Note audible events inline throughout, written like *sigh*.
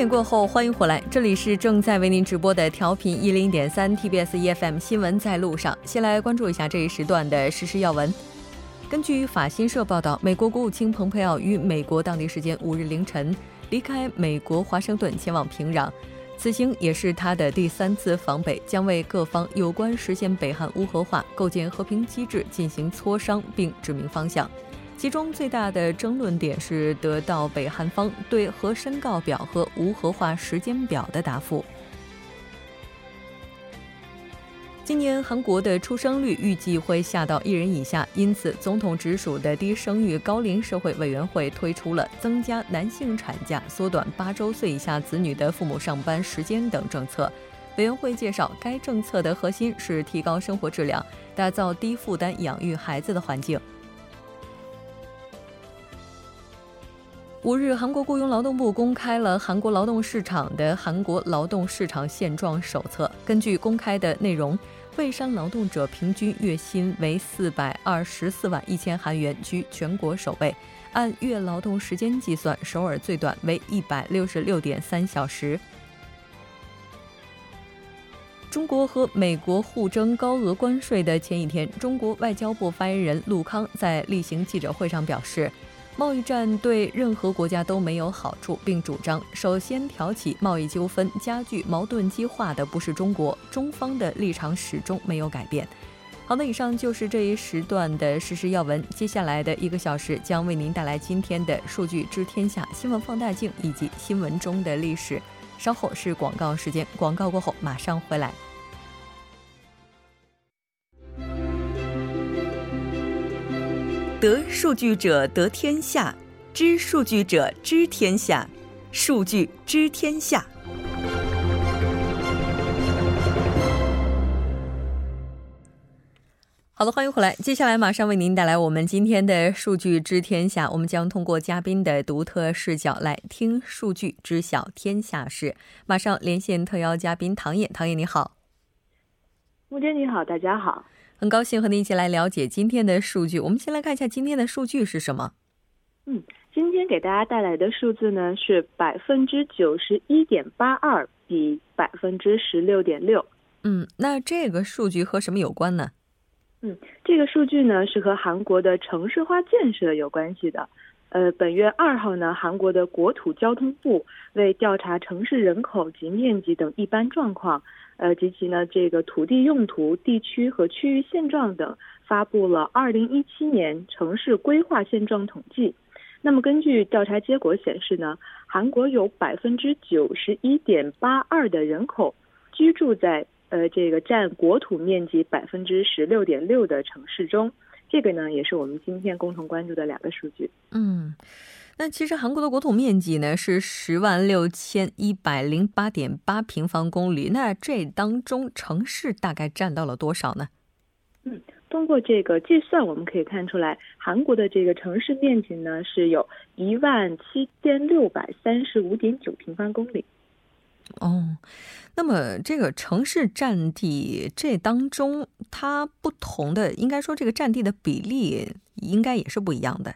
点过后，欢迎回来，这里是正在为您直播的调频一零点三 TBS EFM 新闻在路上。先来关注一下这一时段的实时要闻。根据法新社报道，美国国务卿蓬佩奥于美国当地时间五日凌晨离开美国华盛顿，前往平壤。此行也是他的第三次访北，将为各方有关实现北韩无核化、构建和平机制进行磋商，并指明方向。其中最大的争论点是得到北韩方对核申告表和无核化时间表的答复。今年韩国的出生率预计会下到一人以下，因此总统直属的低生育高龄社会委员会推出了增加男性产假、缩短八周岁以下子女的父母上班时间等政策。委员会介绍，该政策的核心是提高生活质量，打造低负担养育孩子的环境。五日，韩国雇佣劳动部公开了韩国劳动市场的《韩国劳动市场现状手册》。根据公开的内容，蔚山劳动者平均月薪为四百二十四万一千韩元，居全国首位。按月劳动时间计算，首尔最短为一百六十六点三小时。中国和美国互征高额关税的前一天，中国外交部发言人陆康在例行记者会上表示。贸易战对任何国家都没有好处，并主张首先挑起贸易纠纷、加剧矛盾激化的不是中国，中方的立场始终没有改变。好的，以上就是这一时段的实时要闻。接下来的一个小时将为您带来今天的数据知天下、新闻放大镜以及新闻中的历史。稍后是广告时间，广告过后马上回来。得数据者得天下，知数据者知天下。数据知天下。好的，欢迎回来。接下来马上为您带来我们今天的数据知天下。我们将通过嘉宾的独特视角来听数据，知晓天下事。马上连线特邀嘉宾唐烨，唐烨你好。木姐你好，大家好。很高兴和您一起来了解今天的数据。我们先来看一下今天的数据是什么。嗯，今天给大家带来的数字呢是百分之九十一点八二比百分之十六点六。嗯，那这个数据和什么有关呢？嗯，这个数据呢是和韩国的城市化建设有关系的。呃，本月二号呢，韩国的国土交通部为调查城市人口及面积等一般状况。呃，及其呢这个土地用途、地区和区域现状等，发布了二零一七年城市规划现状统计。那么根据调查结果显示呢，韩国有百分之九十一点八二的人口居住在呃这个占国土面积百分之十六点六的城市中。这个呢也是我们今天共同关注的两个数据。嗯。那其实韩国的国土面积呢是十万六千一百零八点八平方公里，那这当中城市大概占到了多少呢？嗯，通过这个计算，我们可以看出来，韩国的这个城市面积呢是有一万七千六百三十五点九平方公里。哦，那么这个城市占地这当中，它不同的应该说这个占地的比例应该也是不一样的。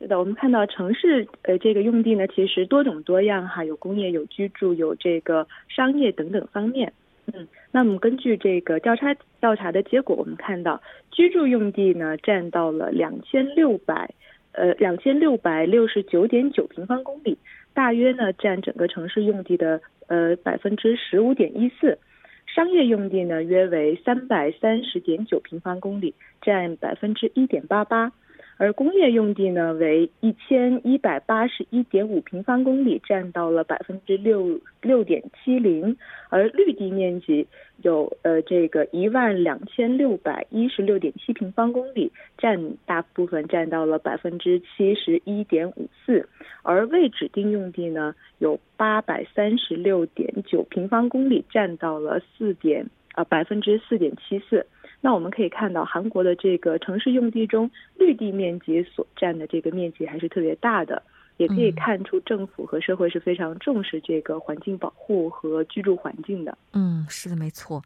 是的，我们看到城市呃这个用地呢，其实多种多样哈，有工业、有居住、有这个商业等等方面。嗯，那么根据这个调查调查的结果，我们看到居住用地呢占到了两千六百呃两千六百六十九点九平方公里，大约呢占整个城市用地的呃百分之十五点一四。商业用地呢约为三百三十点九平方公里，占百分之一点八八。而工业用地呢为一千一百八十一点五平方公里，占到了百分之六六点七零，而绿地面积有呃这个一万两千六百一十六点七平方公里，占大部分占到了百分之七十一点五四，而未指定用地呢有八百三十六点九平方公里，占到了四点啊百分之四点七四。那我们可以看到，韩国的这个城市用地中，绿地面积所占的这个面积还是特别大的，也可以看出政府和社会是非常重视这个环境保护和居住环境的。嗯，是的，没错。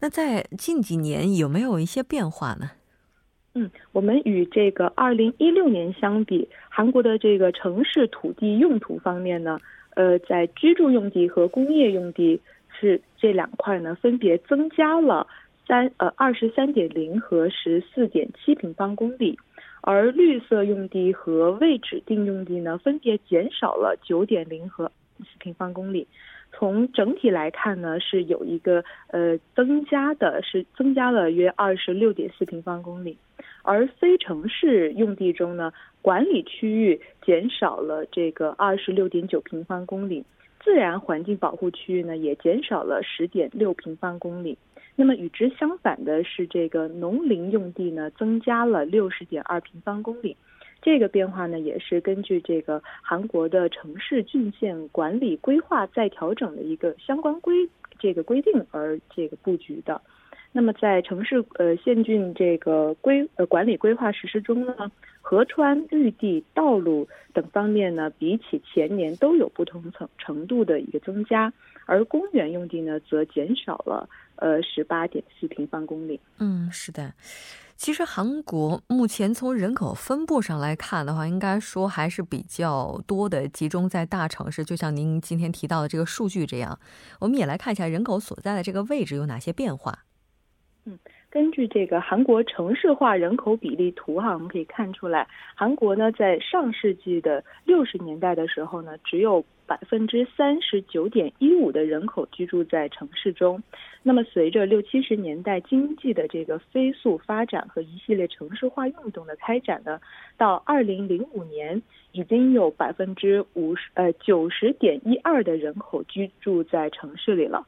那在近几年有没有一些变化呢？嗯，我们与这个二零一六年相比，韩国的这个城市土地用途方面呢？呃，在居住用地和工业用地是这两块呢，分别增加了三呃二十三点零和十四点七平方公里，而绿色用地和未指定用地呢，分别减少了九点零和四平方公里。从整体来看呢，是有一个呃增加的，是增加了约二十六点四平方公里，而非城市用地中呢，管理区域减少了这个二十六点九平方公里，自然环境保护区域呢也减少了十点六平方公里。那么与之相反的是，这个农林用地呢增加了六十点二平方公里。这个变化呢，也是根据这个韩国的城市郡县管理规划再调整的一个相关规这个规定而这个布局的。那么在城市呃县郡这个规呃管理规划实施中呢，河川、绿地、道路等方面呢，比起前年都有不同层程度的一个增加，而公园用地呢，则减少了呃十八点四平方公里。嗯，是的。其实韩国目前从人口分布上来看的话，应该说还是比较多的集中在大城市。就像您今天提到的这个数据这样，我们也来看一下人口所在的这个位置有哪些变化。嗯。根据这个韩国城市化人口比例图哈，我们可以看出来，韩国呢在上世纪的六十年代的时候呢，只有百分之三十九点一五的人口居住在城市中。那么随着六七十年代经济的这个飞速发展和一系列城市化运动的开展呢，到二零零五年已经有百分之五十呃九十点一二的人口居住在城市里了，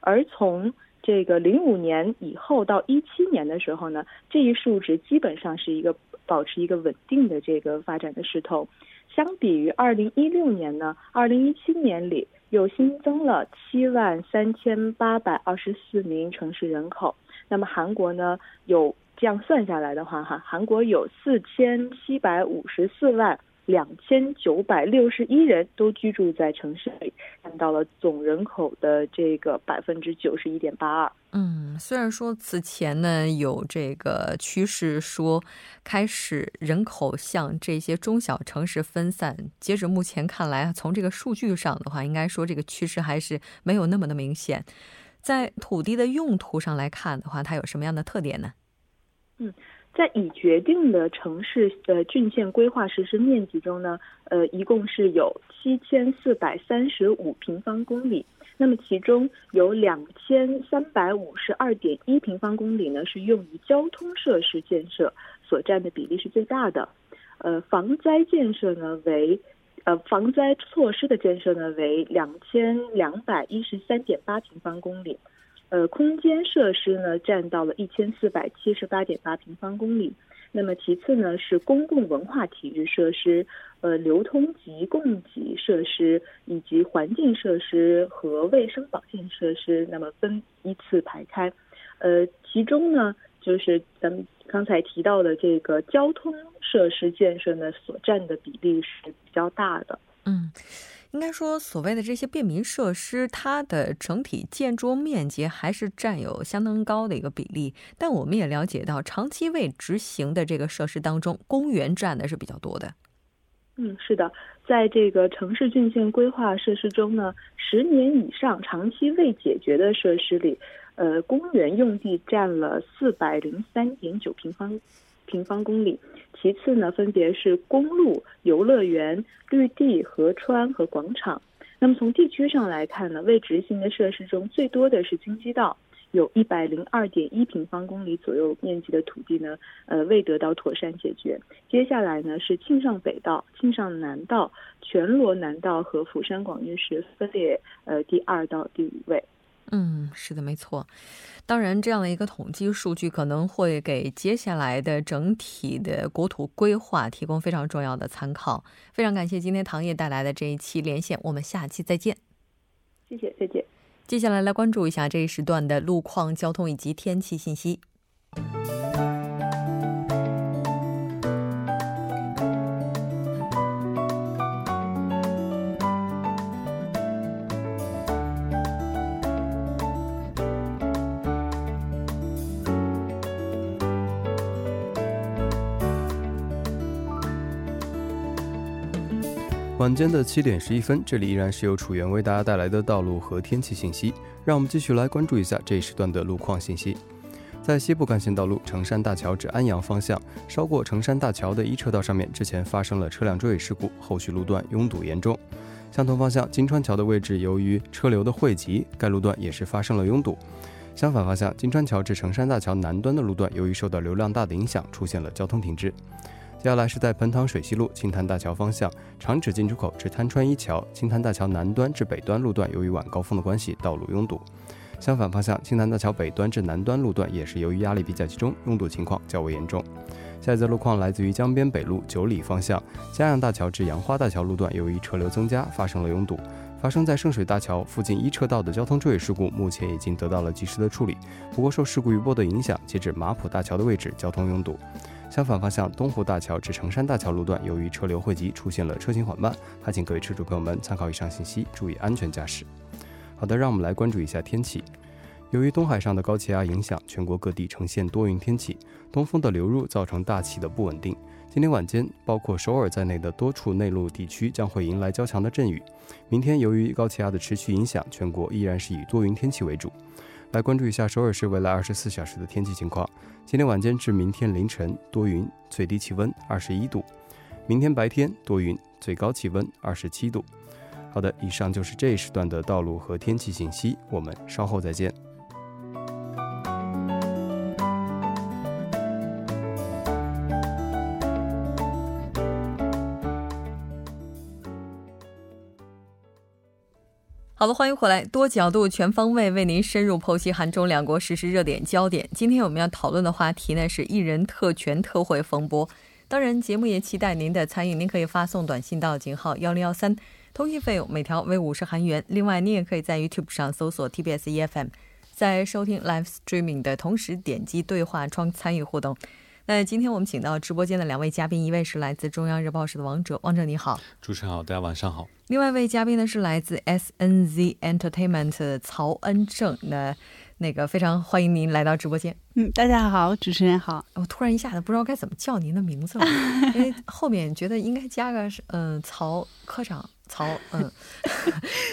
而从这个零五年以后到一七年的时候呢，这一数值基本上是一个保持一个稳定的这个发展的势头。相比于二零一六年呢，二零一七年里又新增了七万三千八百二十四名城市人口。那么韩国呢，有这样算下来的话，哈，韩国有四千七百五十四万。两千九百六十一人都居住在城市里，占到了总人口的这个百分之九十一点八二。嗯，虽然说此前呢有这个趋势说开始人口向这些中小城市分散，截止目前看来，从这个数据上的话，应该说这个趋势还是没有那么的明显。在土地的用途上来看的话，它有什么样的特点呢？嗯。在已决定的城市呃郡县规划实施面积中呢，呃，一共是有七千四百三十五平方公里。那么其中有两千三百五十二点一平方公里呢是用于交通设施建设，所占的比例是最大的。呃，防灾建设呢为，呃，防灾措施的建设呢为两千两百一十三点八平方公里。呃，空间设施呢占到了一千四百七十八点八平方公里。那么其次呢是公共文化体育设施、呃流通及供给设施以及环境设施和卫生保健设施，那么分依次排开。呃，其中呢就是咱们刚才提到的这个交通设施建设呢所占的比例是比较大的。嗯。应该说，所谓的这些便民设施，它的整体建筑面积还是占有相当高的一个比例。但我们也了解到，长期未执行的这个设施当中，公园占的是比较多的。嗯，是的，在这个城市郡县规划设施中呢，十年以上长期未解决的设施里，呃，公园用地占了四百零三点九平方。平方公里，其次呢，分别是公路、游乐园、绿地、河川和广场。那么从地区上来看呢，未执行的设施中最多的是京畿道，有一百零二点一平方公里左右面积的土地呢，呃，未得到妥善解决。接下来呢是庆尚北道、庆尚南道、全罗南道和釜山广域市分列呃第二到第五位。嗯，是的，没错。当然，这样的一个统计数据可能会给接下来的整体的国土规划提供非常重要的参考。非常感谢今天唐叶带来的这一期连线，我们下期再见。谢谢，再见。接下来来关注一下这一时段的路况、交通以及天气信息。晚间的七点十一分，这里依然是由楚源为大家带来的道路和天气信息。让我们继续来关注一下这一时段的路况信息。在西部干线道路成山大桥至安阳方向，稍过成山大桥的一车道上面，之前发生了车辆追尾事故，后续路段拥堵严重。相同方向金川桥的位置，由于车流的汇集，该路段也是发生了拥堵。相反方向金川桥至成山大桥南端的路段，由于受到流量大的影响，出现了交通停滞。接下来是在彭塘水西路青潭大桥方向长址进出口至滩川一桥青潭大桥南端至北端路段，由于晚高峰的关系，道路拥堵。相反方向青潭大桥北端至南端路段也是由于压力比较集中，拥堵情况较为严重。下一则路况来自于江边北路九里方向嘉阳大桥至杨花大桥路段，由于车流增加，发生了拥堵。发生在圣水大桥附近一车道的交通追尾事故，目前已经得到了及时的处理。不过受事故余波的影响，截至马浦大桥的位置，交通拥堵。相反方向，东湖大桥至成山大桥路段，由于车流汇集，出现了车行缓慢。还请各位车主朋友们参考以上信息，注意安全驾驶。好的，让我们来关注一下天气。由于东海上的高气压影响，全国各地呈现多云天气，东风的流入造成大气的不稳定。今天晚间，包括首尔在内的多处内陆地区将会迎来较强的阵雨。明天，由于高气压的持续影响，全国依然是以多云天气为主。来关注一下首尔市未来二十四小时的天气情况。今天晚间至明天凌晨多云，最低气温二十一度；明天白天多云，最高气温二十七度。好的，以上就是这一时段的道路和天气信息，我们稍后再见。好了，欢迎回来，多角度、全方位为您深入剖析韩中两国实时热点焦点。今天我们要讨论的话题呢是艺人特权特惠风波。当然，节目也期待您的参与，您可以发送短信到井号幺零幺三，通信费用每条为五十韩元。另外，您也可以在 YouTube 上搜索 TBS EFM，在收听 Live Streaming 的同时点击对话窗参与互动。那今天我们请到直播间的两位嘉宾，一位是来自中央日报社的王哲，王哲你好，主持人好，大家晚上好。另外一位嘉宾呢是来自 SNZ Entertainment 的曹恩正，那那个非常欢迎您来到直播间。嗯，大家好，主持人好。我突然一下子不知道该怎么叫您的名字了，*laughs* 因为后面觉得应该加个是嗯曹科长。曹 *laughs* 嗯，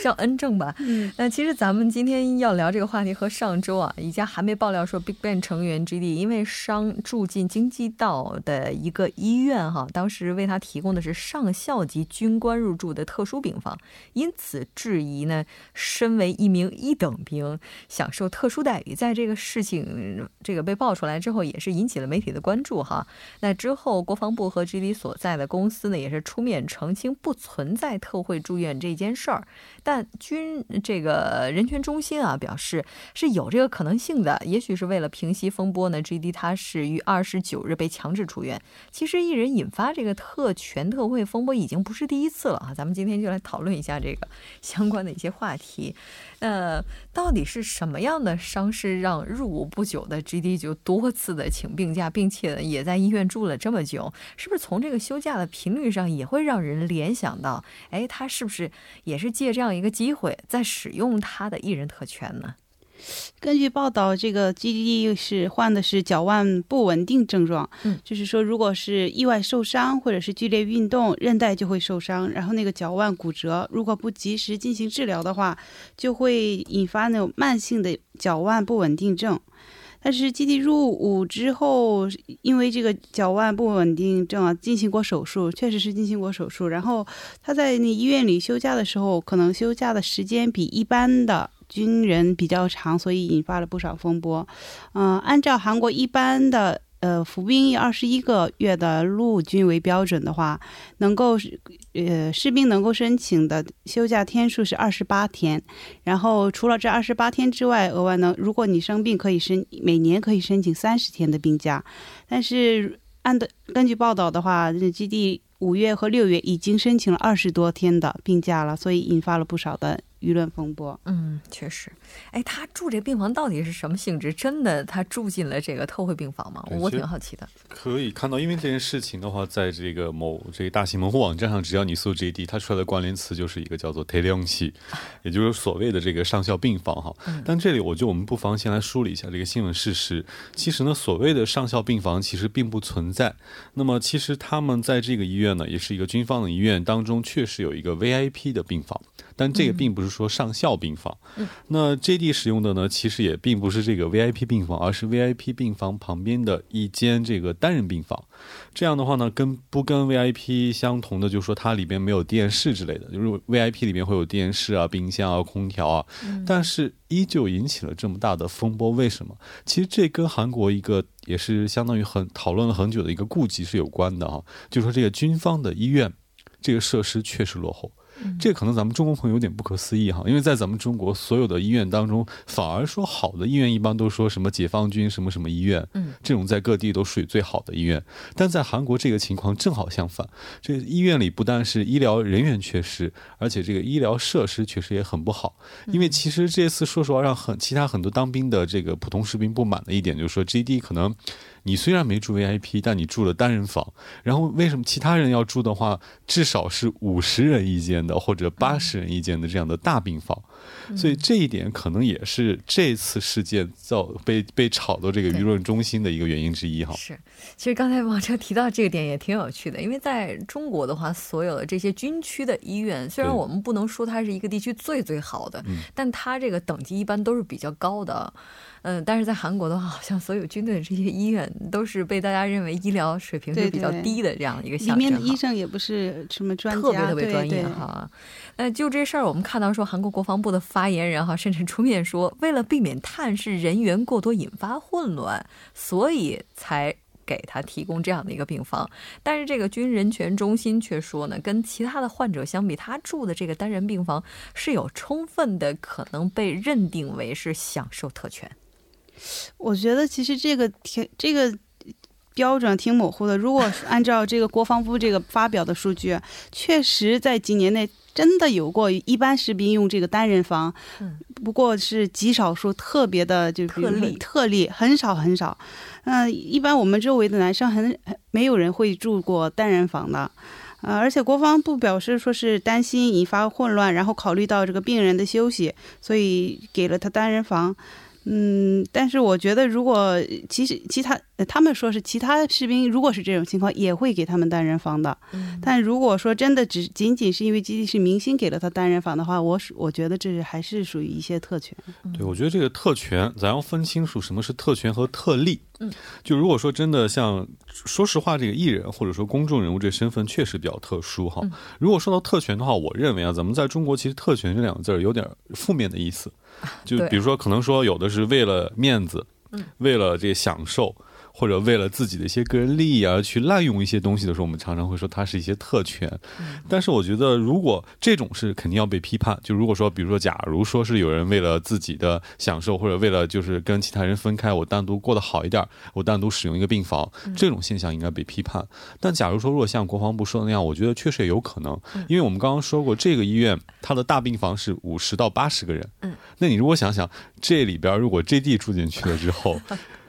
叫恩正吧。嗯，那其实咱们今天要聊这个话题，和上周啊，一家还没爆料说，BigBang 成员 GD 因为伤住进京畿道的一个医院哈，当时为他提供的是上校级军官入住的特殊病房，因此质疑呢，身为一名一等兵享受特殊待遇。在这个事情这个被爆出来之后，也是引起了媒体的关注哈。那之后，国防部和 GD 所在的公司呢，也是出面澄清不存在特。会住院这件事儿，但军这个人权中心啊表示是有这个可能性的，也许是为了平息风波呢。G D 他是于二十九日被强制出院。其实艺人引发这个特权特惠风波已经不是第一次了啊，咱们今天就来讨论一下这个 *laughs* 相关的一些话题。呃，到底是什么样的伤势让入伍不久的 G D 就多次的请病假，并且也在医院住了这么久？是不是从这个休假的频率上也会让人联想到，哎，他是不是也是借这样一个机会在使用他的艺人特权呢？根据报道，这个 G D 是患的是脚腕不稳定症状，嗯，就是说，如果是意外受伤或者是剧烈运动，韧带就会受伤，然后那个脚腕骨折，如果不及时进行治疗的话，就会引发那种慢性的脚腕不稳定症。但是基地入伍之后，因为这个脚腕不稳定症啊，进行过手术，确实是进行过手术。然后他在那医院里休假的时候，可能休假的时间比一般的。军人比较长，所以引发了不少风波。嗯，按照韩国一般的呃服兵役二十一个月的陆军为标准的话，能够呃士兵能够申请的休假天数是二十八天。然后除了这二十八天之外，额外呢，如果你生病可以申每年可以申请三十天的病假。但是按的根据报道的话，基地五月和六月已经申请了二十多天的病假了，所以引发了不少的。舆论风波。嗯，确实。哎，他住这病房到底是什么性质？真的他住进了这个特惠病房吗？我挺好奇的。可以看到，因为这件事情的话，在这个某这个大型门户网站上，只要你搜 JD，它出来的关联词就是一个叫做 t e l e o n 器，*laughs* 也就是所谓的这个上校病房哈。但这里我觉得我们不妨先来梳理一下这个新闻事实。其实呢，所谓的上校病房其实并不存在。那么其实他们在这个医院呢，也是一个军方的医院当中，确实有一个 VIP 的病房。但这个并不是说上校病房，那 JD 使用的呢，其实也并不是这个 VIP 病房，而是 VIP 病房旁边的一间这个单人病房。这样的话呢，跟不跟 VIP 相同的，就是说它里边没有电视之类的，就是 VIP 里面会有电视啊、冰箱啊、空调啊，但是依旧引起了这么大的风波。为什么？其实这跟韩国一个也是相当于很讨论了很久的一个顾忌是有关的哈，就是说这个军方的医院这个设施确实落后。这可能咱们中国朋友有点不可思议哈，因为在咱们中国所有的医院当中，反而说好的医院一般都说什么解放军什么什么医院，嗯，这种在各地都属于最好的医院。但在韩国这个情况正好相反，这医院里不但是医疗人员缺失，而且这个医疗设施确实也很不好。因为其实这次说实话，让很其他很多当兵的这个普通士兵不满的一点就是说，G D 可能。你虽然没住 VIP，但你住了单人房。然后为什么其他人要住的话，至少是五十人一间的或者八十人一间的这样的大病房？所以这一点可能也是这次事件造被被炒到这个舆论中心的一个原因之一哈。是，其实刚才王哲提到这个点也挺有趣的，因为在中国的话，所有的这些军区的医院，虽然我们不能说它是一个地区最最好的，但它这个等级一般都是比较高的。嗯，但是在韩国的话，好像所有军队的这些医院都是被大家认为医疗水平是比较低的这样一个象征。里面的医生也不是什么专家，特别特别专业哈。那就这事儿，我们看到说韩国国防部的发言人哈，甚至出面说，为了避免探视人员过多引发混乱，所以才给他提供这样的一个病房。但是这个军人权中心却说呢，跟其他的患者相比，他住的这个单人病房是有充分的可能被认定为是享受特权。我觉得其实这个挺这个标准挺模糊的。如果按照这个国防部这个发表的数据，确实在几年内真的有过一般士兵用这个单人房，不过是极少数特别的，就特例特例很少很少。嗯，一般我们周围的男生很没有人会住过单人房的。呃，而且国防部表示说是担心引发混乱，然后考虑到这个病人的休息，所以给了他单人房。嗯，但是我觉得，如果其实其他他们说是其他士兵，如果是这种情况，也会给他们单人房的。但如果说真的只仅仅是因为基地是明星给了他单人房的话，我是我觉得这还是属于一些特权。对，我觉得这个特权，咱要分清楚什么是特权和特例。嗯，就如果说真的像，说实话，这个艺人或者说公众人物这身份确实比较特殊哈。如果说到特权的话，我认为啊，咱们在中国其实“特权”这两个字儿有点负面的意思。就比如说，可能说有的是为了面子，为了这个享受。或者为了自己的一些个人利益而去滥用一些东西的时候，我们常常会说它是一些特权。但是我觉得，如果这种是肯定要被批判。就如果说，比如说，假如说是有人为了自己的享受，或者为了就是跟其他人分开，我单独过得好一点，我单独使用一个病房，这种现象应该被批判。但假如说，如果像国防部说的那样，我觉得确实也有可能，因为我们刚刚说过，这个医院它的大病房是五十到八十个人。嗯，那你如果想想，这里边如果 JD 住进去了之后。*laughs*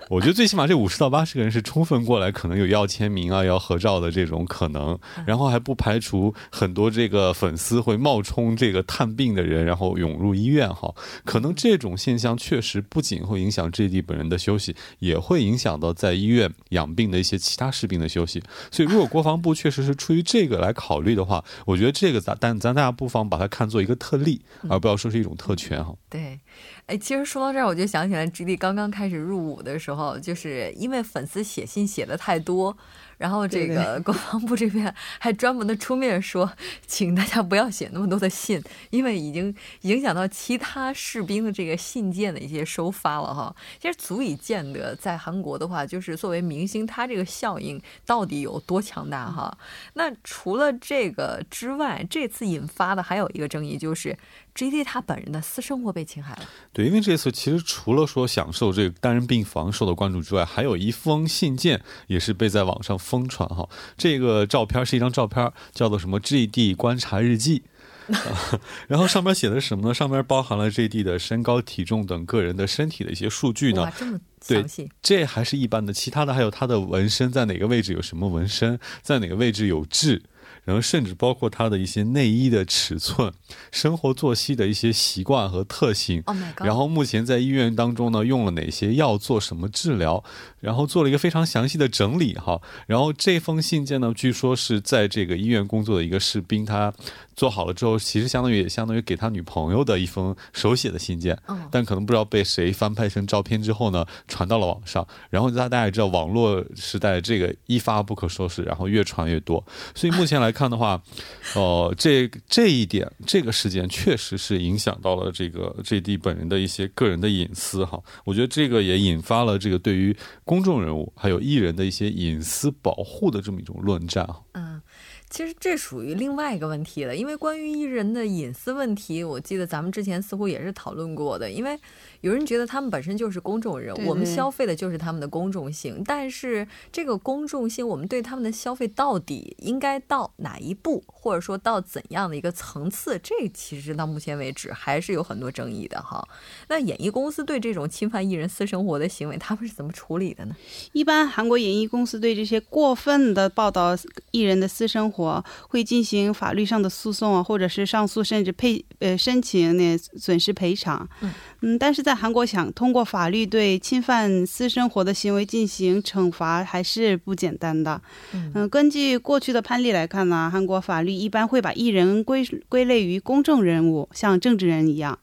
我觉得最起码这五十到八十个人是充分过来，可能有要签名啊、要合照的这种可能，然后还不排除很多这个粉丝会冒充这个探病的人，然后涌入医院哈。可能这种现象确实不仅会影响 JD 本人的休息，也会影响到在医院养病的一些其他士兵的休息。所以，如果国防部确实是出于这个来考虑的话，我觉得这个咱但咱大家不妨把它看作一个特例，而不要说是一种特权哈。对。哎，其实说到这儿，我就想起来，G D 刚刚开始入伍的时候，就是因为粉丝写信写的太多。然后这个国防部这边还专门的出面说，请大家不要写那么多的信，因为已经影响到其他士兵的这个信件的一些收发了哈。其实足以见得，在韩国的话，就是作为明星，他这个效应到底有多强大哈。那除了这个之外，这次引发的还有一个争议，就是 G D 他本人的私生活被侵害了。对，因为这次其实除了说享受这个单人病房受到关注之外，还有一封信件也是被在网上。疯传哈，这个照片是一张照片，叫做什么 G D 观察日记。*laughs* 然后上面写的是什么呢？上面包含了 J D 的身高、体重等个人的身体的一些数据呢。这么详细，这还是一般的。其他的还有他的纹身在哪个位置有什么纹身，在哪个位置有痣。然后甚至包括他的一些内衣的尺寸、生活作息的一些习惯和特性。然后目前在医院当中呢，用了哪些药做什么治疗？然后做了一个非常详细的整理哈。然后这封信件呢，据说是在这个医院工作的一个士兵他。做好了之后，其实相当于也相当于给他女朋友的一封手写的信件，但可能不知道被谁翻拍成照片之后呢，传到了网上。然后大家也知道，网络时代这个一发不可收拾，然后越传越多。所以目前来看的话，哦，这这一点这个事件确实是影响到了这个 J D 本人的一些个人的隐私哈。我觉得这个也引发了这个对于公众人物还有艺人的一些隐私保护的这么一种论战嗯。其实这属于另外一个问题了，因为关于艺人的隐私问题，我记得咱们之前似乎也是讨论过的，因为。有人觉得他们本身就是公众人物，我们消费的就是他们的公众性。但是这个公众性，我们对他们的消费到底应该到哪一步，或者说到怎样的一个层次，这其实到目前为止还是有很多争议的哈。那演艺公司对这种侵犯艺人私生活的行为，他们是怎么处理的呢？一般韩国演艺公司对这些过分的报道艺人的私生活，会进行法律上的诉讼啊，或者是上诉，甚至赔呃申请那损失赔偿。嗯嗯，但是在韩国想通过法律对侵犯私生活的行为进行惩罚还是不简单的。嗯，根据过去的判例来看呢，韩国法律一般会把艺人归归类于公众人物，像政治人一样。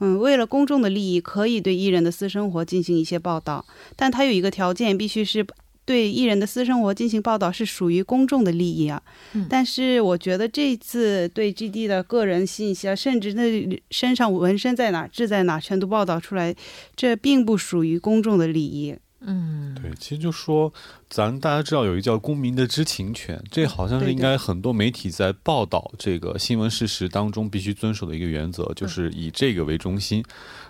嗯，为了公众的利益，可以对艺人的私生活进行一些报道，但他有一个条件，必须是。对艺人的私生活进行报道是属于公众的利益啊，但是我觉得这次对 G D 的个人信息啊，甚至那身上纹身在哪、痣在哪，全都报道出来，这并不属于公众的利益。嗯，对，其实就说。咱大家知道有一个叫公民的知情权，这好像是应该很多媒体在报道这个新闻事实当中必须遵守的一个原则，就是以这个为中心。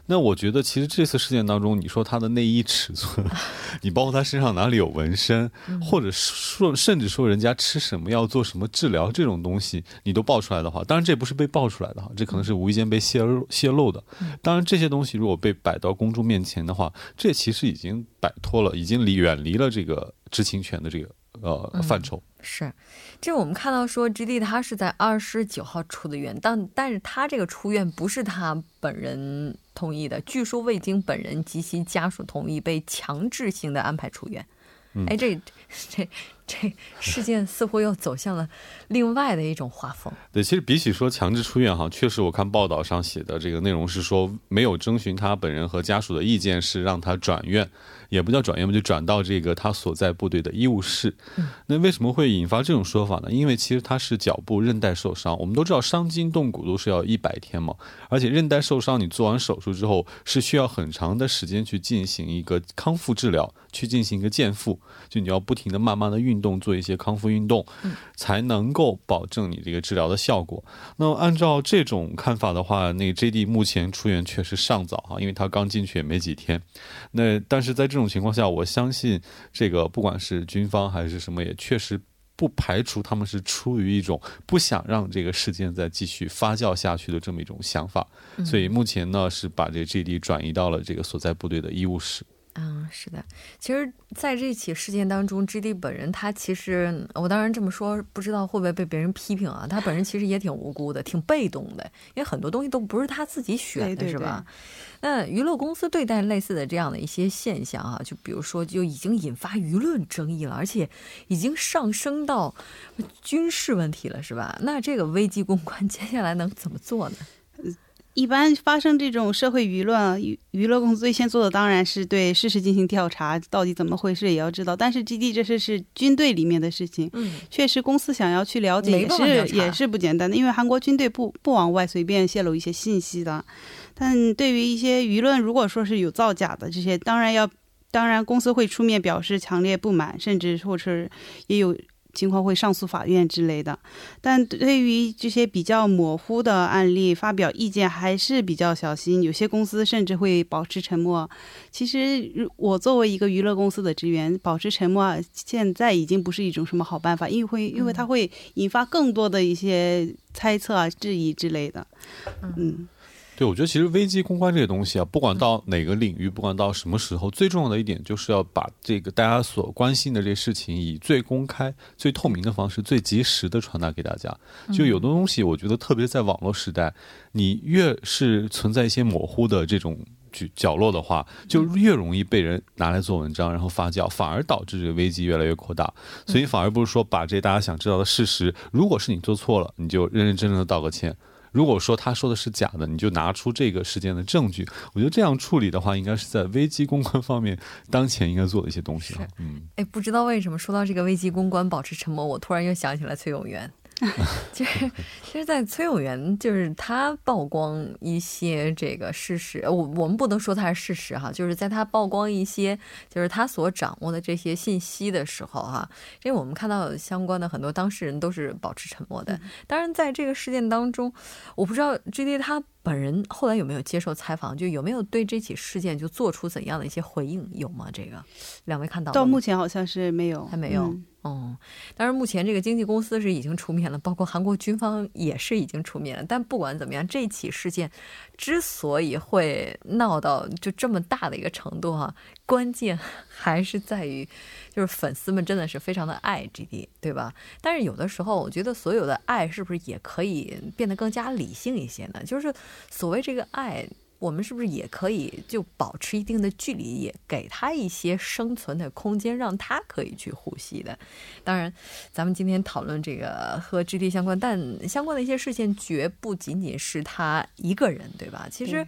那我觉得其实这次事件当中，你说他的内衣尺寸，*laughs* 你包括他身上哪里有纹身，或者说甚至说人家吃什么药做什么治疗这种东西，你都爆出来的话，当然这不是被爆出来的哈，这可能是无意间被泄露泄露的。当然这些东西如果被摆到公众面前的话，这其实已经摆脱了，已经离远离了这个。知情权的这个呃范畴是，这我们看到说，G D 他是在二十九号出的院，但但是他这个出院不是他本人同意的，据说未经本人及其家属同意，被强制性的安排出院。哎，这这这事件似乎又走向了另外的一种画风。对，其实比起说强制出院哈，确实我看报道上写的这个内容是说，没有征询他本人和家属的意见，是让他转院。也不叫转院吧，就转到这个他所在部队的医务室。那为什么会引发这种说法呢？因为其实他是脚部韧带受伤，我们都知道伤筋动骨都是要一百天嘛，而且韧带受伤，你做完手术之后是需要很长的时间去进行一个康复治疗，去进行一个健复，就你要不停的慢慢的运动，做一些康复运动，才能够保证你这个治疗的效果。那按照这种看法的话，那 J D 目前出院确实尚早哈，因为他刚进去也没几天。那但是在这种情况下，我相信这个不管是军方还是什么，也确实不排除他们是出于一种不想让这个事件再继续发酵下去的这么一种想法，所以目前呢是把这个 G D 转移到了这个所在部队的医务室。嗯，是的，其实，在这起事件当中，G D 本人他其实，我当然这么说，不知道会不会被别人批评啊？他本人其实也挺无辜的，挺被动的，因为很多东西都不是他自己选的，是吧？那娱乐公司对待类似的这样的一些现象啊，就比如说，就已经引发舆论争议了，而且已经上升到军事问题了，是吧？那这个危机公关 *laughs* 接下来能怎么做呢？一般发生这种社会舆论，娱娱乐公司最先做的当然是对事实进行调查，到底怎么回事也要知道。但是基地这事是军队里面的事情，嗯，确实公司想要去了解也是也是不简单的，因为韩国军队不不往外随便泄露一些信息的。但对于一些舆论，如果说是有造假的这些，当然要当然公司会出面表示强烈不满，甚至或是也有。情况会上诉法院之类的。但对于这些比较模糊的案例，发表意见还是比较小心。有些公司甚至会保持沉默。其实，我作为一个娱乐公司的职员，保持沉默现在已经不是一种什么好办法，因为会因为它会引发更多的一些猜测啊、质疑之类的。嗯。对，我觉得其实危机公关这个东西啊，不管到哪个领域，不管到什么时候，最重要的一点就是要把这个大家所关心的这事情，以最公开、最透明的方式，最及时的传达给大家。就有的东西，我觉得特别在网络时代，你越是存在一些模糊的这种角角落的话，就越容易被人拿来做文章，然后发酵，反而导致这个危机越来越扩大。所以反而不是说把这大家想知道的事实，如果是你做错了，你就认认真真的道个歉。如果说他说的是假的，你就拿出这个事件的证据。我觉得这样处理的话，应该是在危机公关方面当前应该做的一些东西。嗯，哎，不知道为什么说到这个危机公关，保持沉默，我突然又想起了崔永元。*laughs* 其实，*laughs* 其实，在崔永元就是他曝光一些这个事实，我我们不能说他是事实哈，就是在他曝光一些就是他所掌握的这些信息的时候哈，因为我们看到相关的很多当事人都是保持沉默的。当然，在这个事件当中，我不知道 G D 他本人后来有没有接受采访，就有没有对这起事件就做出怎样的一些回应，有吗？这个两位看到到目前好像是没有，还没有。哦，当然，目前这个经纪公司是已经出面了，包括韩国军方也是已经出面了。但不管怎么样，这起事件之所以会闹到就这么大的一个程度哈，关键 *laughs* 还是在于，就是粉丝们真的是非常的爱 GD，对吧？但是有的时候，我觉得所有的爱是不是也可以变得更加理性一些呢？就是所谓这个爱。我们是不是也可以就保持一定的距离，也给他一些生存的空间，让他可以去呼吸的？当然，咱们今天讨论这个和 G D 相关，但相关的一些事件绝不仅仅是他一个人，对吧？其实。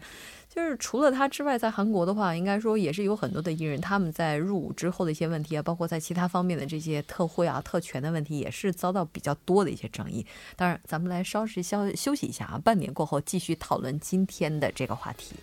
就是除了他之外，在韩国的话，应该说也是有很多的艺人，他们在入伍之后的一些问题啊，包括在其他方面的这些特惠啊、特权的问题，也是遭到比较多的一些争议。当然，咱们来稍事休休息一下啊，半点过后继续讨论今天的这个话题。